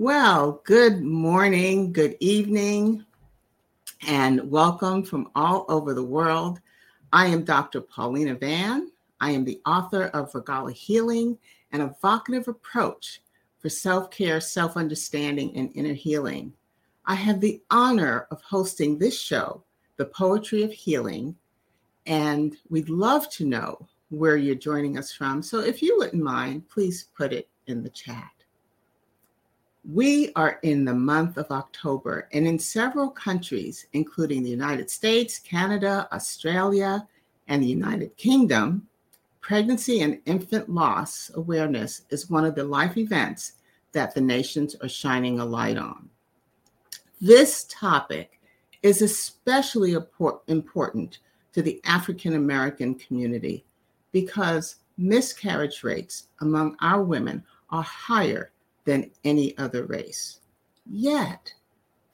Well, good morning, good evening, and welcome from all over the world. I am Dr. Paulina Van. I am the author of Regala Healing, an evocative approach for self care, self understanding, and inner healing. I have the honor of hosting this show, The Poetry of Healing, and we'd love to know where you're joining us from. So if you wouldn't mind, please put it in the chat. We are in the month of October, and in several countries, including the United States, Canada, Australia, and the United Kingdom, pregnancy and infant loss awareness is one of the life events that the nations are shining a light on. This topic is especially important to the African American community because miscarriage rates among our women are higher than any other race. Yet,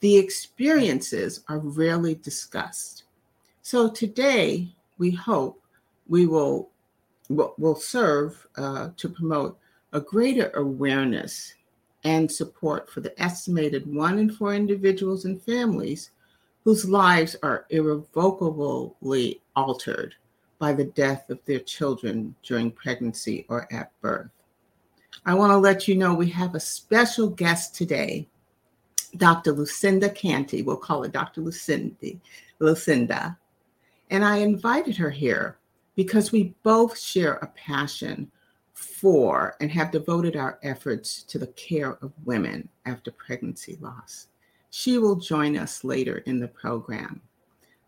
the experiences are rarely discussed. So today, we hope we will will serve uh, to promote a greater awareness and support for the estimated one in four individuals and families whose lives are irrevocably altered by the death of their children during pregnancy or at birth. I want to let you know we have a special guest today, Dr. Lucinda Canty. We'll call her Dr. Lucinda. Lucinda. And I invited her here because we both share a passion for and have devoted our efforts to the care of women after pregnancy loss. She will join us later in the program.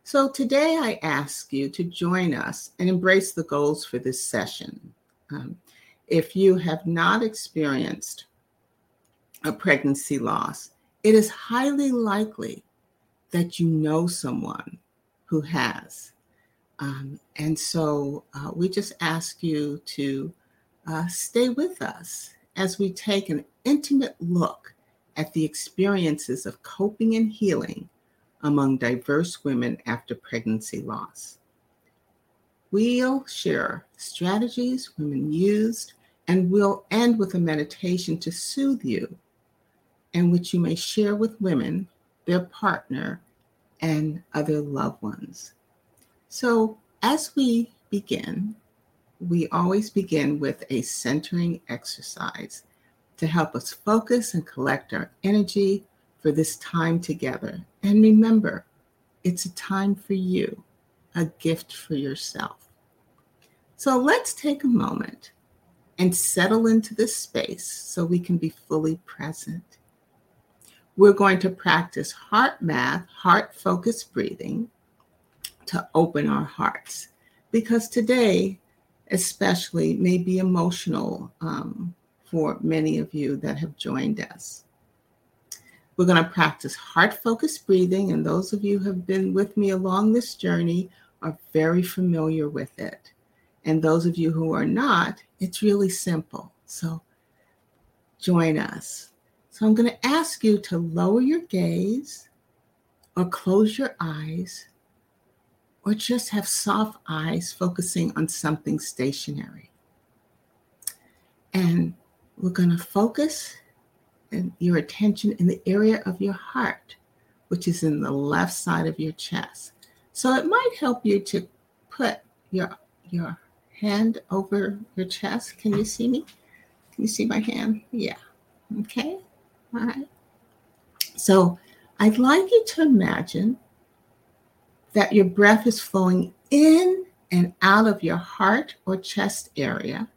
So today I ask you to join us and embrace the goals for this session. Um, if you have not experienced a pregnancy loss, it is highly likely that you know someone who has. Um, and so uh, we just ask you to uh, stay with us as we take an intimate look at the experiences of coping and healing among diverse women after pregnancy loss. We'll share strategies women used and we'll end with a meditation to soothe you and which you may share with women, their partner, and other loved ones. So, as we begin, we always begin with a centering exercise to help us focus and collect our energy for this time together. And remember, it's a time for you, a gift for yourself. So let's take a moment and settle into this space so we can be fully present. We're going to practice HeartMath, heart focused breathing to open our hearts because today, especially, may be emotional um, for many of you that have joined us. We're going to practice heart focused breathing, and those of you who have been with me along this journey are very familiar with it. And those of you who are not, it's really simple. So join us. So I'm going to ask you to lower your gaze or close your eyes or just have soft eyes focusing on something stationary. And we're going to focus your attention in the area of your heart, which is in the left side of your chest. So it might help you to put your your hand over your chest. Can you see me? Can you see my hand? Yeah. Okay. All right. So I'd like you to imagine that your breath is flowing in and out of your heart or chest area,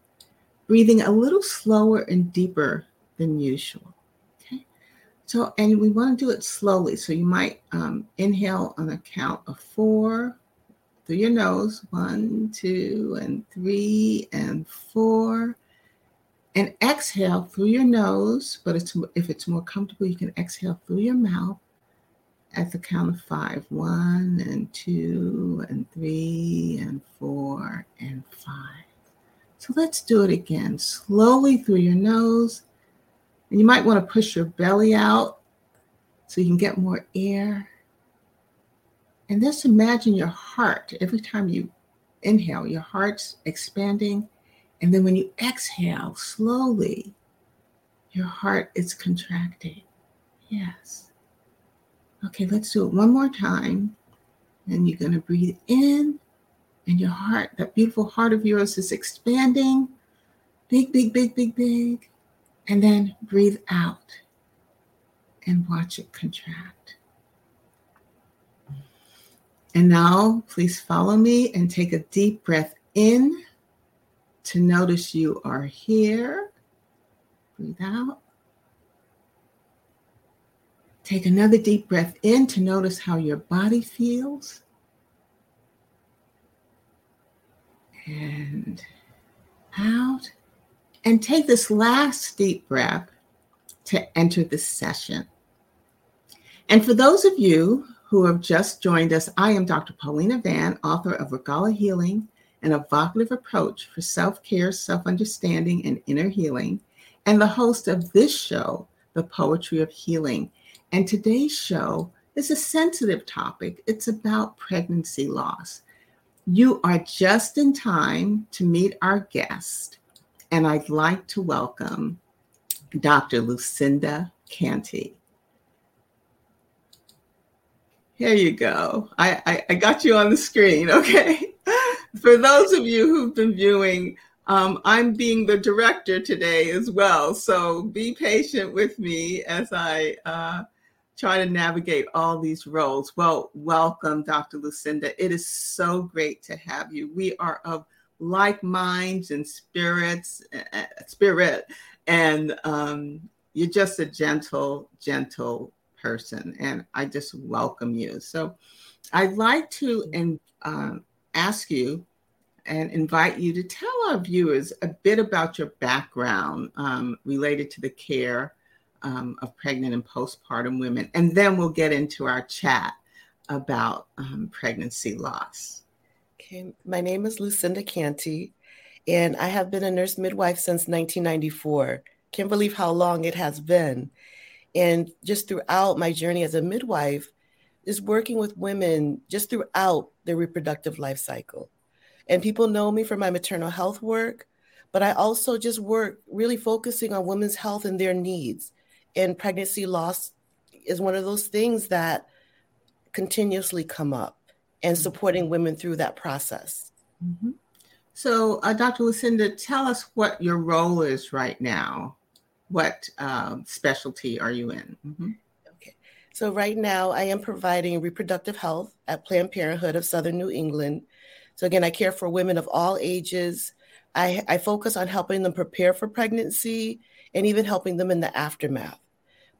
breathing a little slower and deeper than usual. Okay. So, and we want to do it slowly. So you might um, inhale on a count of four, through your nose one, two, and three, and four. And exhale through your nose, but it's, if it's more comfortable, you can exhale through your mouth at the count of five. One, and two, and three, and four, and five. So let's do it again. Slowly through your nose. And you might want to push your belly out so you can get more air. And just imagine your heart every time you inhale, your heart's expanding. And then when you exhale slowly, your heart is contracting. Yes. Okay, let's do it one more time. And you're going to breathe in, and your heart, that beautiful heart of yours, is expanding. Big, big, big, big, big. And then breathe out and watch it contract. And now, please follow me and take a deep breath in to notice you are here. Breathe out. Take another deep breath in to notice how your body feels. And out. And take this last deep breath to enter the session. And for those of you who have just joined us, I am Dr. Paulina Van, author of Regala Healing, an evocative approach for self care, self understanding, and inner healing, and the host of this show, The Poetry of Healing. And today's show is a sensitive topic. It's about pregnancy loss. You are just in time to meet our guest, and I'd like to welcome Dr. Lucinda Canty. Here you go. I, I, I, got you on the screen, okay? For those of you who've been viewing, um, I'm being the director today as well. So be patient with me as I uh, try to navigate all these roles. Well, welcome, Dr. Lucinda. It is so great to have you. We are of like minds and spirits, uh, spirit, and um, you're just a gentle, gentle person, and I just welcome you. So I'd like to in, uh, ask you and invite you to tell our viewers a bit about your background um, related to the care um, of pregnant and postpartum women, and then we'll get into our chat about um, pregnancy loss. Okay, my name is Lucinda Canty, and I have been a nurse midwife since 1994. Can't believe how long it has been. And just throughout my journey as a midwife, is working with women just throughout their reproductive life cycle. And people know me for my maternal health work, but I also just work really focusing on women's health and their needs. And pregnancy loss is one of those things that continuously come up and mm-hmm. supporting women through that process. Mm-hmm. So, uh, Dr. Lucinda, tell us what your role is right now what um, specialty are you in? Mm-hmm. Okay. So, right now, I am providing reproductive health at Planned Parenthood of Southern New England. So, again, I care for women of all ages. I, I focus on helping them prepare for pregnancy and even helping them in the aftermath.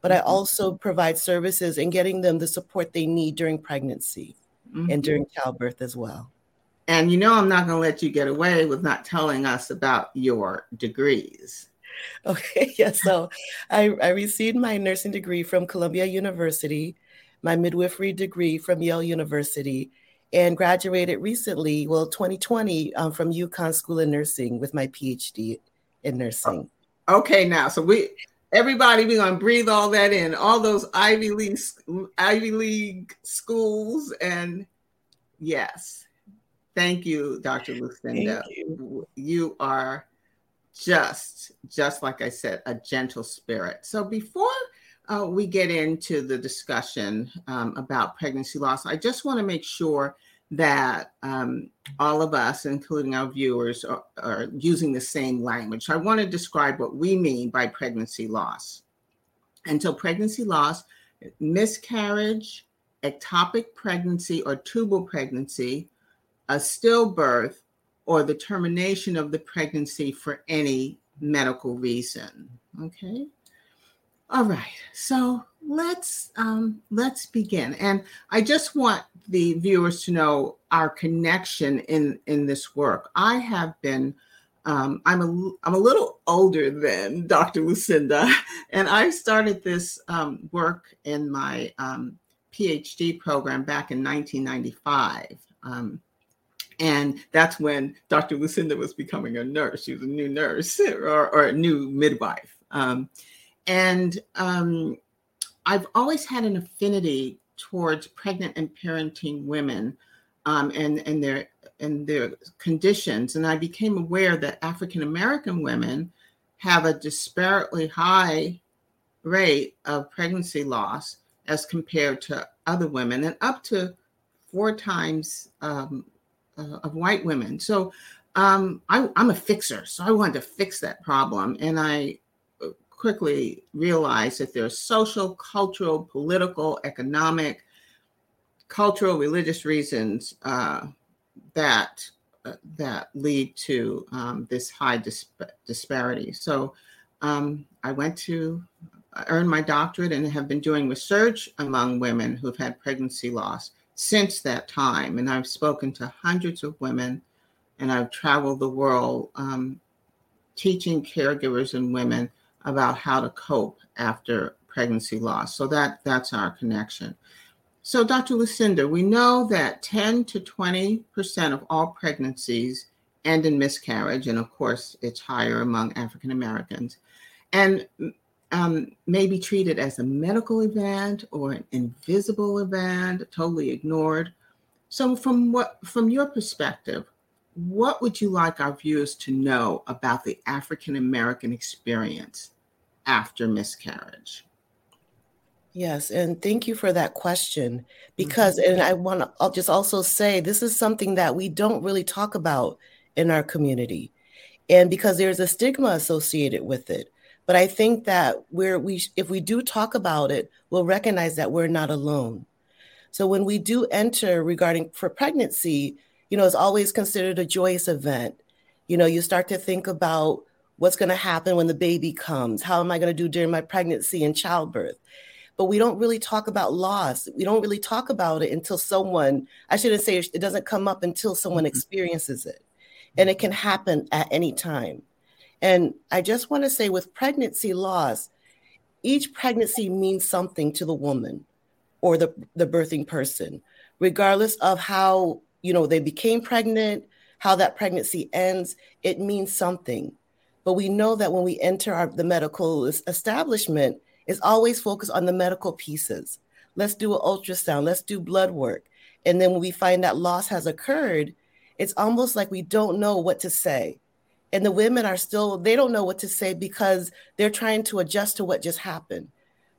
But mm-hmm. I also provide services and getting them the support they need during pregnancy mm-hmm. and during childbirth as well. And you know, I'm not going to let you get away with not telling us about your degrees. Okay, yeah. So I, I received my nursing degree from Columbia University, my midwifery degree from Yale University, and graduated recently, well, 2020, um, from UConn School of Nursing with my PhD in nursing. Okay, now, so we, everybody, we're gonna breathe all that in, all those Ivy League, Ivy League schools, and yes, thank you, Dr. Lucinda. You. you are just, just like I said, a gentle spirit. So before uh, we get into the discussion um, about pregnancy loss, I just want to make sure that um, all of us, including our viewers, are, are using the same language. I want to describe what we mean by pregnancy loss. Until pregnancy loss, miscarriage, ectopic pregnancy or tubal pregnancy, a stillbirth, or the termination of the pregnancy for any medical reason. Okay. All right. So let's um, let's begin. And I just want the viewers to know our connection in in this work. I have been um, I'm a I'm a little older than Dr. Lucinda, and I started this um, work in my um, PhD program back in 1995. And that's when Dr. Lucinda was becoming a nurse. She was a new nurse or, or a new midwife. Um, and um, I've always had an affinity towards pregnant and parenting women um, and, and, their, and their conditions. And I became aware that African American women have a disparately high rate of pregnancy loss as compared to other women, and up to four times um, uh, of white women. So um, I, I'm a fixer, so I wanted to fix that problem, and I uh, quickly realized that there's social, cultural, political, economic, cultural, religious reasons uh, that uh, that lead to um, this high disp- disparity. So um, I went to earn my doctorate and have been doing research among women who've had pregnancy loss since that time. And I've spoken to hundreds of women and I've traveled the world um, teaching caregivers and women about how to cope after pregnancy loss. So that that's our connection. So Dr. Lucinda, we know that 10 to 20% of all pregnancies end in miscarriage. And of course, it's higher among African Americans. And um, may be treated as a medical event or an invisible event, totally ignored. So, from what from your perspective, what would you like our viewers to know about the African American experience after miscarriage? Yes, and thank you for that question because mm-hmm. and I want to I'll just also say this is something that we don't really talk about in our community. And because there's a stigma associated with it. But I think that where we, if we do talk about it, we'll recognize that we're not alone. So when we do enter regarding for pregnancy, you know, it's always considered a joyous event. You know, you start to think about what's going to happen when the baby comes. How am I going to do during my pregnancy and childbirth? But we don't really talk about loss. We don't really talk about it until someone, I shouldn't say it doesn't come up until someone mm-hmm. experiences it. And it can happen at any time. And I just want to say with pregnancy loss, each pregnancy means something to the woman or the, the birthing person, regardless of how, you know, they became pregnant, how that pregnancy ends, it means something. But we know that when we enter our, the medical establishment, it's always focused on the medical pieces. Let's do an ultrasound, let's do blood work. And then when we find that loss has occurred, it's almost like we don't know what to say and the women are still they don't know what to say because they're trying to adjust to what just happened.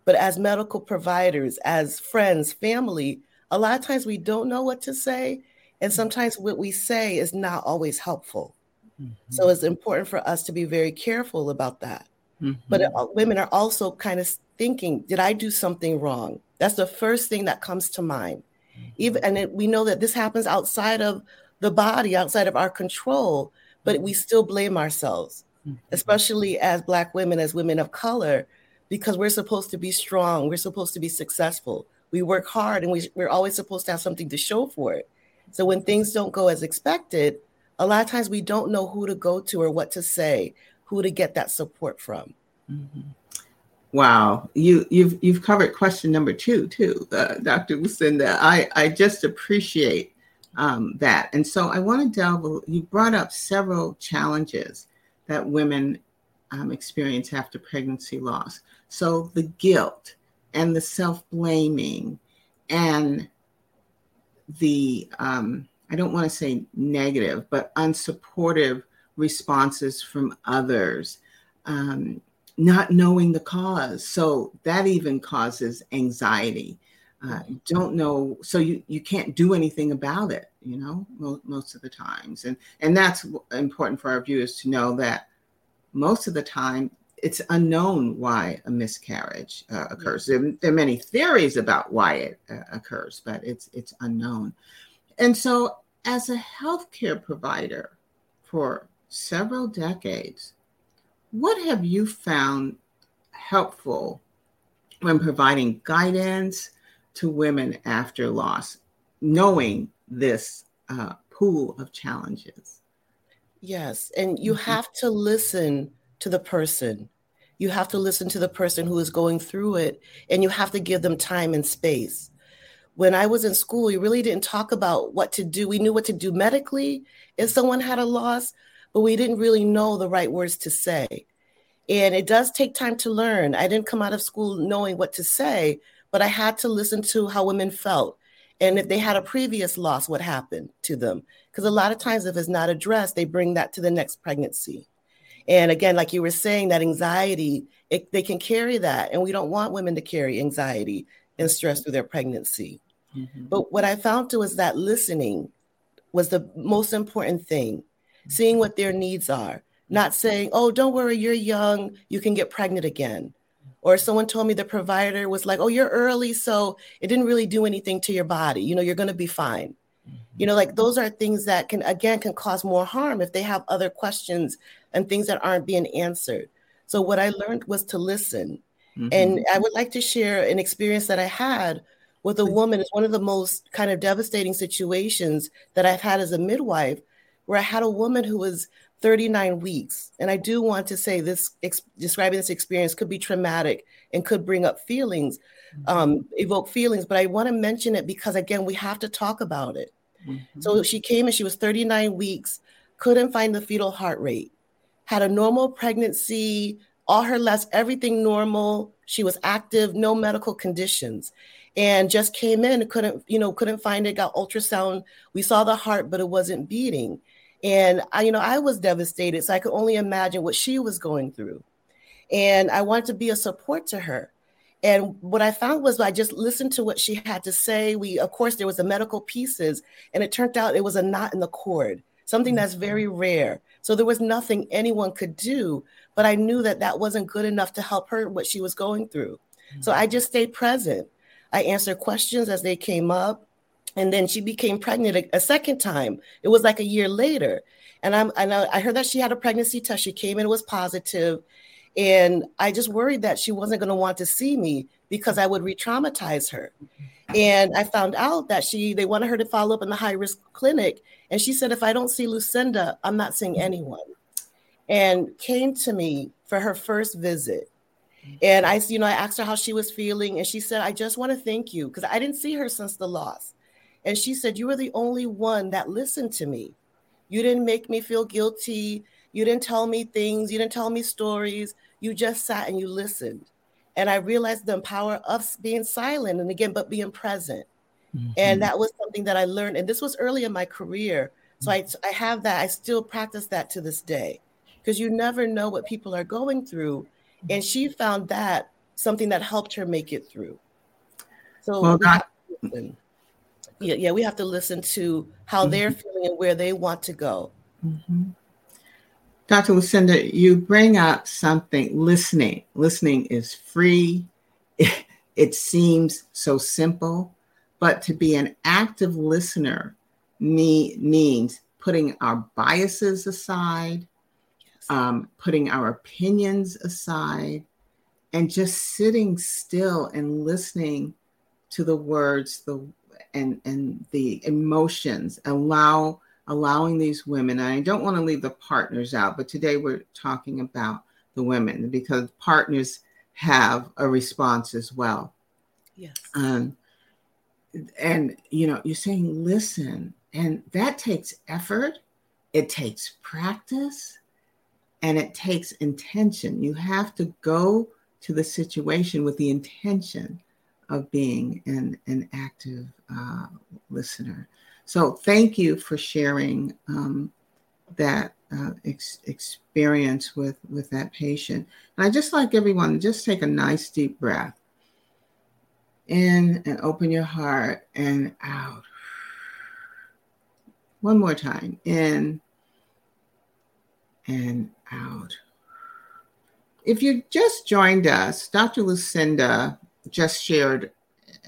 But as medical providers as friends family a lot of times we don't know what to say. And sometimes what we say is not always helpful. Mm-hmm. so it's important for us to be very careful about that. Mm-hmm. but uh, women are also kind of thinking did i do something wrong? That's the first thing that comes to mind. Mm-hmm. even and it, we know that this happens outside of the body outside of our control but we still blame ourselves, mm-hmm. especially as Black women, as women of color, because we're supposed to be strong, we're supposed to be successful. We work hard and we, we're always supposed to have something to show for it. So when things don't go as expected, a lot of times we don't know who to go to or what to say, who to get that support from. Mm-hmm. Wow, you you've you've covered question number two too, uh, Dr. Lucinda. I I just appreciate um, that. And so I want to delve, you brought up several challenges that women um, experience after pregnancy loss. So the guilt and the self blaming and the, um, I don't want to say negative, but unsupportive responses from others, um, not knowing the cause. So that even causes anxiety uh, don't know so you you can't do anything about it you know most, most of the times. And and that's important for our viewers to know that most of the time it's unknown why a miscarriage uh, occurs. There, there, are many theories about why it uh, occurs but it's it's unknown. And so as a healthcare provider for several decades what have you found helpful when providing guidance to women after loss, knowing this uh, pool of challenges. Yes, and you mm-hmm. have to listen to the person. You have to listen to the person who is going through it, and you have to give them time and space. When I was in school, we really didn't talk about what to do. We knew what to do medically if someone had a loss, but we didn't really know the right words to say. And it does take time to learn. I didn't come out of school knowing what to say, but I had to listen to how women felt. And if they had a previous loss, what happened to them? Because a lot of times, if it's not addressed, they bring that to the next pregnancy. And again, like you were saying, that anxiety, it, they can carry that. And we don't want women to carry anxiety and stress through their pregnancy. Mm-hmm. But what I found too is that listening was the most important thing, seeing what their needs are, not saying, oh, don't worry, you're young, you can get pregnant again. Or someone told me the provider was like, oh, you're early, so it didn't really do anything to your body. You know, you're going to be fine. You know, like those are things that can, again, can cause more harm if they have other questions and things that aren't being answered. So, what I learned was to listen. Mm-hmm. And I would like to share an experience that I had with a woman. It's one of the most kind of devastating situations that I've had as a midwife, where I had a woman who was 39 weeks. And I do want to say this ex- describing this experience could be traumatic and could bring up feelings, mm-hmm. um, evoke feelings, but I want to mention it because, again, we have to talk about it. Mm-hmm. So she came and she was 39 weeks, couldn't find the fetal heart rate, had a normal pregnancy, all her labs, everything normal. She was active, no medical conditions and just came in couldn't you know couldn't find it got ultrasound we saw the heart but it wasn't beating and I, you know, I was devastated. So I could only imagine what she was going through. And I wanted to be a support to her. And what I found was I just listened to what she had to say. We, of course, there was the medical pieces, and it turned out it was a knot in the cord, something that's mm-hmm. very rare. So there was nothing anyone could do, but I knew that that wasn't good enough to help her what she was going through. So I just stayed present. I answered questions as they came up and then she became pregnant a, a, second time. It was like a year later, and I'm and I heard that she had a pregnancy test. She came in, it was positive, and I just worried that she wasn't going to want to see me because I would re-traumatize her. And I found out that she they wanted her to follow up in the high risk clinic, and she said if I don't see Lucinda, I'm not seeing anyone. And came to me for her first visit. And I, you know, I asked her how she was feeling, and she said, "I just want to thank you because I didn't see her since the loss." And she said, You were the only one that listened to me. You didn't make me feel guilty. You didn't tell me things. You didn't tell me stories. You just sat and you listened. And I realized the power of being silent and again, but being present. Mm-hmm. And that was something that I learned. And this was early in my career. So I, I have that. I still practice that to this day because you never know what people are going through. And she found that something that helped her make it through. So, well, God, yeah, yeah, we have to listen to how mm-hmm. they're feeling and where they want to go. Mm-hmm. Dr. Lucinda, you bring up something listening. Listening is free. It, it seems so simple, but to be an active listener me, means putting our biases aside, yes. um, putting our opinions aside, and just sitting still and listening to the words, the and and the emotions allow allowing these women and i don't want to leave the partners out but today we're talking about the women because partners have a response as well. Yes. Um, and you know you're saying listen and that takes effort it takes practice and it takes intention. You have to go to the situation with the intention of being an, an active uh, listener. So thank you for sharing um, that uh, ex- experience with, with that patient. And I just like everyone, just take a nice deep breath in and open your heart and out. One more time in and out. If you just joined us, Dr. Lucinda just shared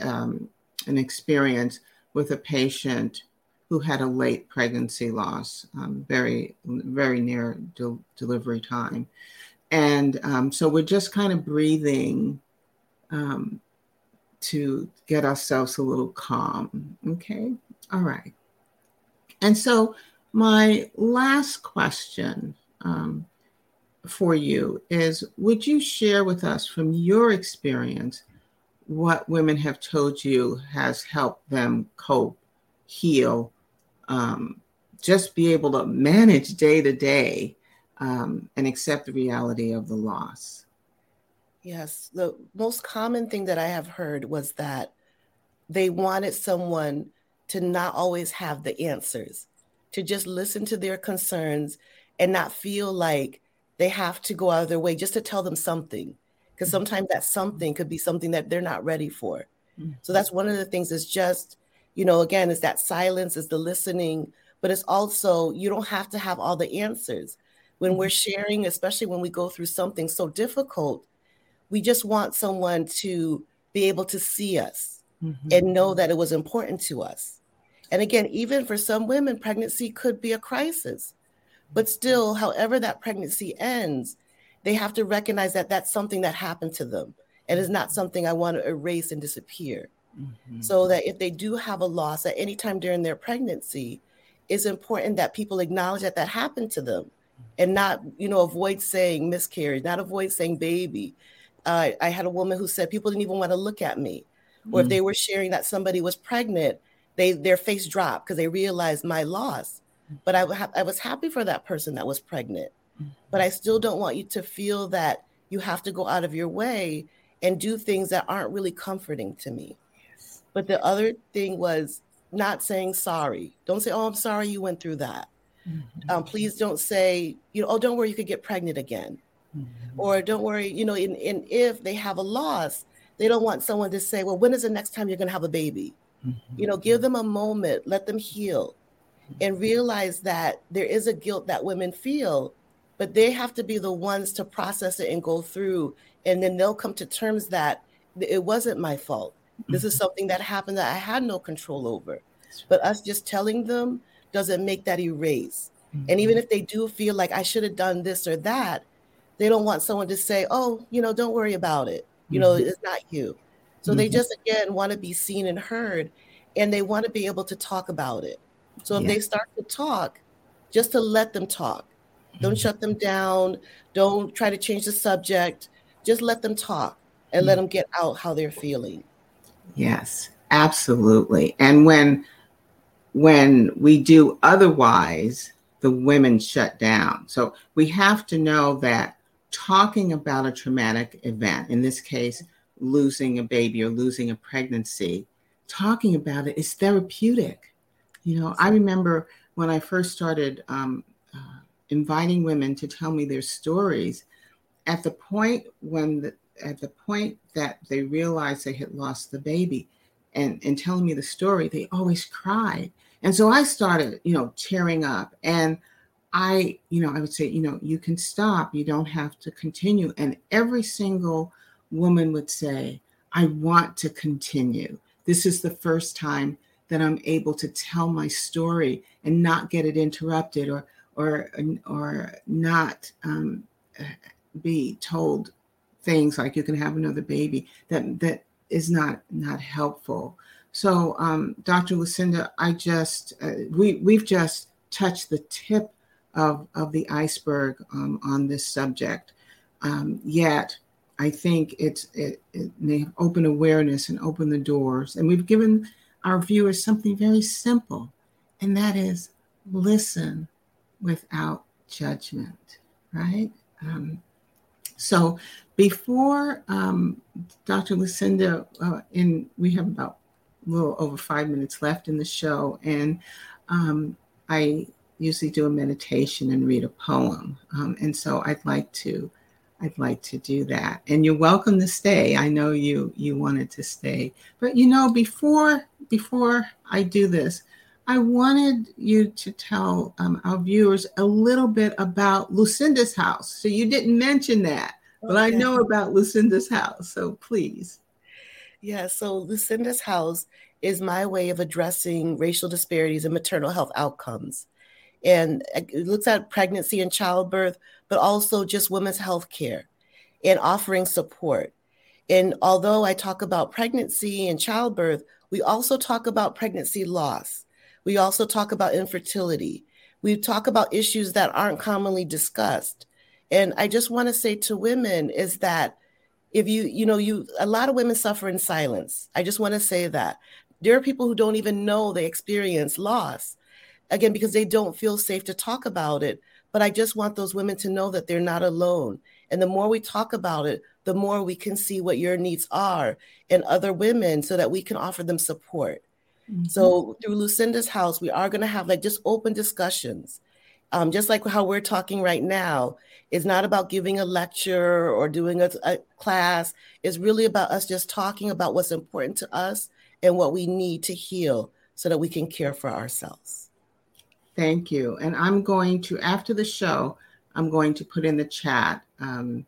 um, an experience with a patient who had a late pregnancy loss, um, very, very near de- delivery time. And um, so we're just kind of breathing um, to get ourselves a little calm. Okay. All right. And so my last question um, for you is Would you share with us from your experience what women have told you has helped them cope, heal, um, just be able to manage day to day um, and accept the reality of the loss. Yes, the most common thing that I have heard was that they wanted someone to not always have the answers, to just listen to their concerns and not feel like they have to go out of their way just to tell them something because mm-hmm. sometimes that something could be something that they're not ready for mm-hmm. so that's one of the things is just you know again is that silence is the listening but it's also you don't have to have all the answers when we're mm-hmm. sharing especially when we go through something so difficult we just want someone to be able to see us mm-hmm. and know that it was important to us and again even for some women pregnancy could be a crisis but still, however that pregnancy ends, they have to recognize that that's something that happened to them and is not something I want to erase and disappear. Mm-hmm. So that if they do have a loss at any time during their pregnancy, it's important that people acknowledge that that happened to them and not, you know, avoid saying miscarriage, not avoid saying baby. Uh, I had a woman who said people didn't even want to look at me. Mm-hmm. Or if mm. they were sharing that somebody was pregnant, they their face dropped because they realized my loss. But I, ha- I was happy for that person that was pregnant. But I still don't want you to feel that you have to go out of your way and do things that aren't really comforting to me. Yes. But the other thing was not saying sorry. Don't say, "Oh, I'm sorry you went through that." Mm-hmm. Um, please don't say, you know, "Oh, don't worry, you could get pregnant again," mm-hmm. or "Don't worry, you know." In, in if they have a loss, they don't want someone to say, "Well, when is the next time you're going to have a baby?" Mm-hmm. You know, give them a moment, let them heal and realize that there is a guilt that women feel, but they have to be the ones to process it and go through. And then they'll come to terms that it wasn't my fault. This is mm-hmm. something that happened that I had no control over. But us just telling them doesn't make that erase. And even if they do feel like I should have done this or that, they don't want someone to say, oh, you know, don't worry about it. You know, mm-hmm. it's not you. So they mm-hmm. just, again, want to be seen and heard and they want to be able to talk about it. So if yeah. they start to talk, just to let them talk. Don't mm-hmm. shut them down. Don't try to change the subject. Just let them talk and mm-hmm. let them get out how they're feeling. Yes, absolutely. And when when we do otherwise, the women shut down. So we have to know that talking about a traumatic event, in this case, losing a baby or losing a pregnancy, talking about it is therapeutic you know, I remember when I first started um, inviting women to tell me their stories. At the point when the, at the point that they realized they had lost the baby, and and telling me the story, they always cried, and so I started, you know, tearing up, and I, you know, I would say, you know, you can stop, you don't have to continue, and every single woman would say, I want to continue. This is the first time that I'm able to tell my story and not get it interrupted or or or not um, be told things like you can have another baby that that is not not helpful. So, um, Dr. Lucinda, I just uh, we we've just touched the tip of of the iceberg um, on this subject. Um, yet, I think it's it, it may open awareness and open the doors, and we've given our viewers something very simple, and that is listen without judgment, right? Um, so before um, Dr. Lucinda, uh, in we have about a little over five minutes left in the show, and um, I usually do a meditation and read a poem, um, and so I'd like to I'd like to do that. And you're welcome to stay. I know you you wanted to stay. But you know, before before I do this, I wanted you to tell um, our viewers a little bit about Lucinda's house. So you didn't mention that, but I know about Lucinda's house. So please. Yeah, so Lucinda's house is my way of addressing racial disparities in maternal health outcomes. And it looks at pregnancy and childbirth, but also just women's health care and offering support. And although I talk about pregnancy and childbirth, we also talk about pregnancy loss. We also talk about infertility. We talk about issues that aren't commonly discussed. And I just want to say to women is that if you, you know, you, a lot of women suffer in silence. I just want to say that there are people who don't even know they experience loss, again, because they don't feel safe to talk about it. But I just want those women to know that they're not alone. And the more we talk about it, the more we can see what your needs are and other women so that we can offer them support. Mm-hmm. So through Lucinda's house, we are going to have like just open discussions Um, just like how we're talking right now, it's not about giving a lecture or doing a, a class. It's really about us just talking about what's important to us and what we need to heal so that we can care for ourselves. Thank you. And I'm going to, after the show, I'm going to put in the chat um,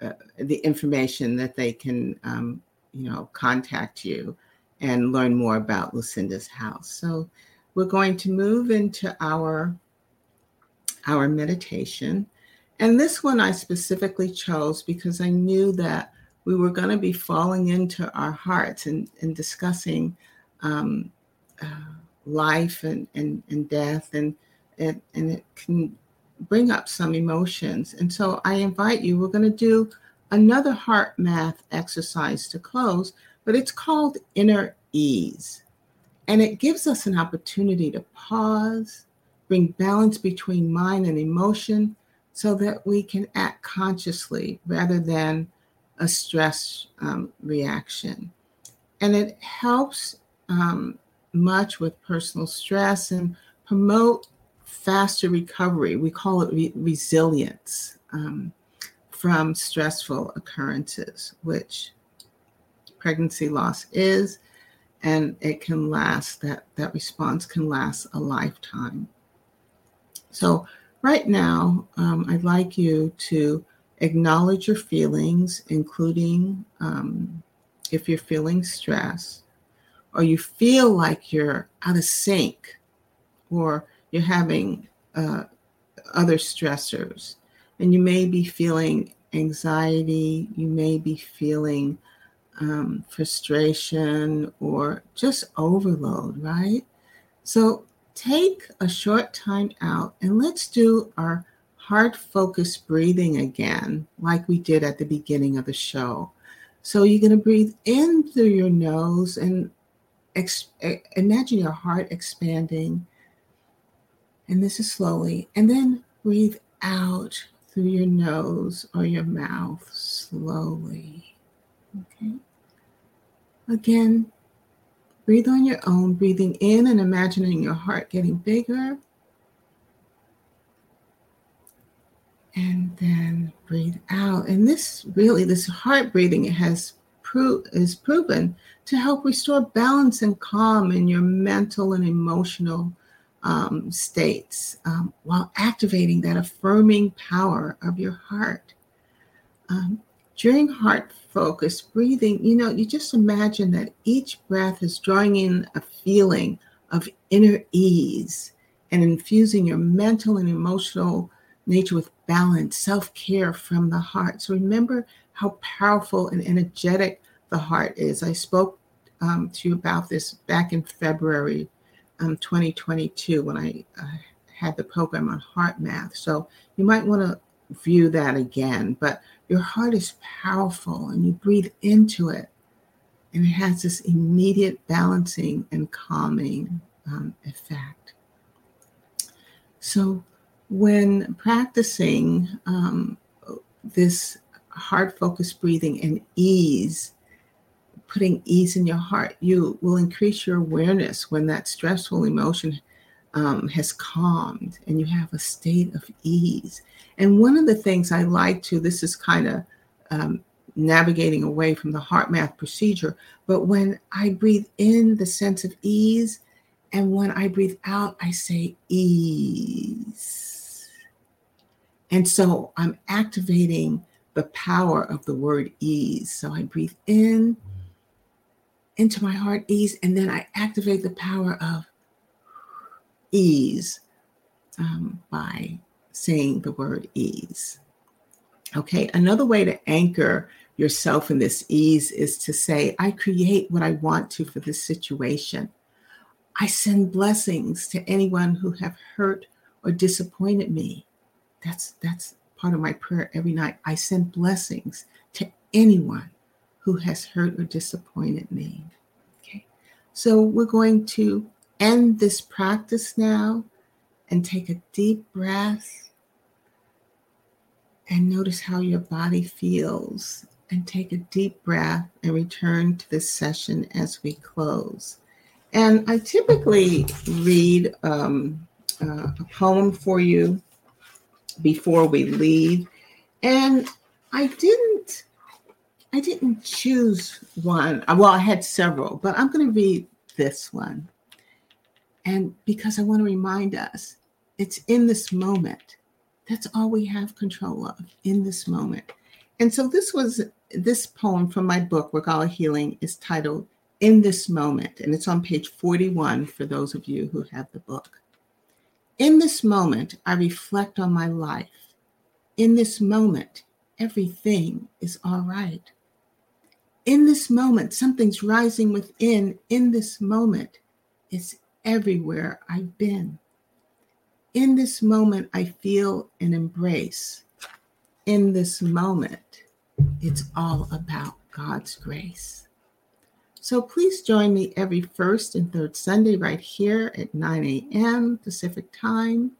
uh, the information that they can, um, you know, contact you and learn more about Lucinda's house. So we're going to move into our our meditation. And this one I specifically chose because I knew that we were going to be falling into our hearts and, and discussing um, uh, life and, and, and death, and, and, and it can bring up some emotions. And so I invite you, we're going to do another HeartMath exercise to close, but it's called Inner Ease. And it gives us an opportunity to pause, bring balance between mind and emotion so that we can act consciously rather than a stress um, reaction. And it helps um, much with personal stress and promote faster recovery. We call it re- resilience um, from stressful occurrences, which pregnancy loss is, and it can last, that, that response can last a lifetime. So, right now, um, I'd like you to acknowledge your feelings, including um, if you're feeling stress or you feel like you're out of sync or you're having uh, other stressors and you may be feeling anxiety, you may be feeling um, frustration or just overload, right? So take a short time out and let's do our heart focused breathing again, like we did at the beginning of the show. So you're going to breathe in through your nose and ex- imagine your heart expanding. And this is slowly. And then breathe out through your nose or your mouth slowly. Again, breathe on your own, breathing in and imagining your heart getting bigger. And then breathe out. And this really, this heart breathing has pro- is proven to help restore balance and calm in your mental and emotional um, states um, while activating that affirming power of your heart. Um, during heart focused breathing, you know, you just imagine that each breath is drawing in a feeling of inner ease and infusing your mental and emotional nature with balance, self care from the heart. So remember how powerful and energetic the heart is. I spoke um, to you about this back in February um, 2022 when I uh, had the program on HeartMath. So you might want to view that again. But your heart is powerful and you breathe into it, and it has this immediate balancing and calming um, effect. So when practicing um, this heart focused breathing and ease, putting ease in your heart, you will increase your awareness when that stressful emotion um, has calmed and you have a state of ease. And one of the things I like to, this is kind of um, navigating away from the HeartMath procedure, but when I breathe in the sense of ease, and when I breathe out, I say ease. And so I'm activating the power of the word ease. So I breathe in into my heart ease, and then I activate the power of ease um, by saying the word ease. Okay, another way to anchor yourself in this ease is to say, I create what I want to for this situation. I send blessings to anyone who have hurt or disappointed me. That's that's part of my prayer every night. I send blessings to anyone who has hurt or disappointed me. Okay. So we're going to end this practice now and take a deep breath and notice how your body feels. And take a deep breath and return to this session as we close. And I typically read um, uh, a poem for you before we leave. And I didn't I didn't choose one. Well, I had several, but I'm going to read this one. And because I want to remind us, it's in this moment. That's all we have control of in this moment. And so this was this poem from my book, Regala Healing, is titled In This Moment. And it's on page 41 for those of you who have the book. In this moment, I reflect on my life. In this moment, everything is all right. In this moment, something's rising within. In this moment, it's everywhere I've been. In this moment, I feel an embrace. In this moment, it's all about God's grace. So please join me every first and third Sunday right here at 9 a.m. Pacific time.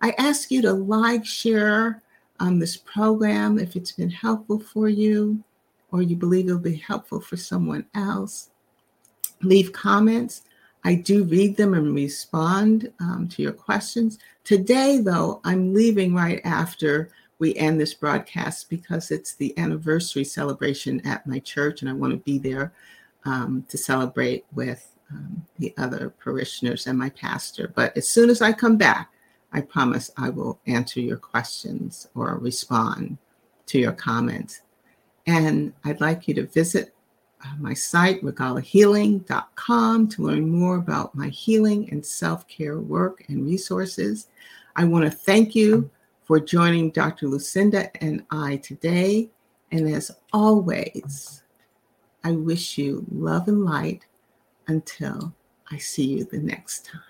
I ask you to like, share um, this program if it's been helpful for you or you believe it'll be helpful for someone else. Leave comments. I do read them and respond um, to your questions. Today, though, I'm leaving right after we end this broadcast because it's the anniversary celebration at my church, and I want to be there um, to celebrate with um, the other parishioners and my pastor. But as soon as I come back, I promise I will answer your questions or respond to your comments. And I'd like you to visit Uh, my site, regalahealing.com, to learn more about my healing and self care work and resources. I want to thank you for joining Dr. Lucinda and I today. And as always, I wish you love and light until I see you the next time.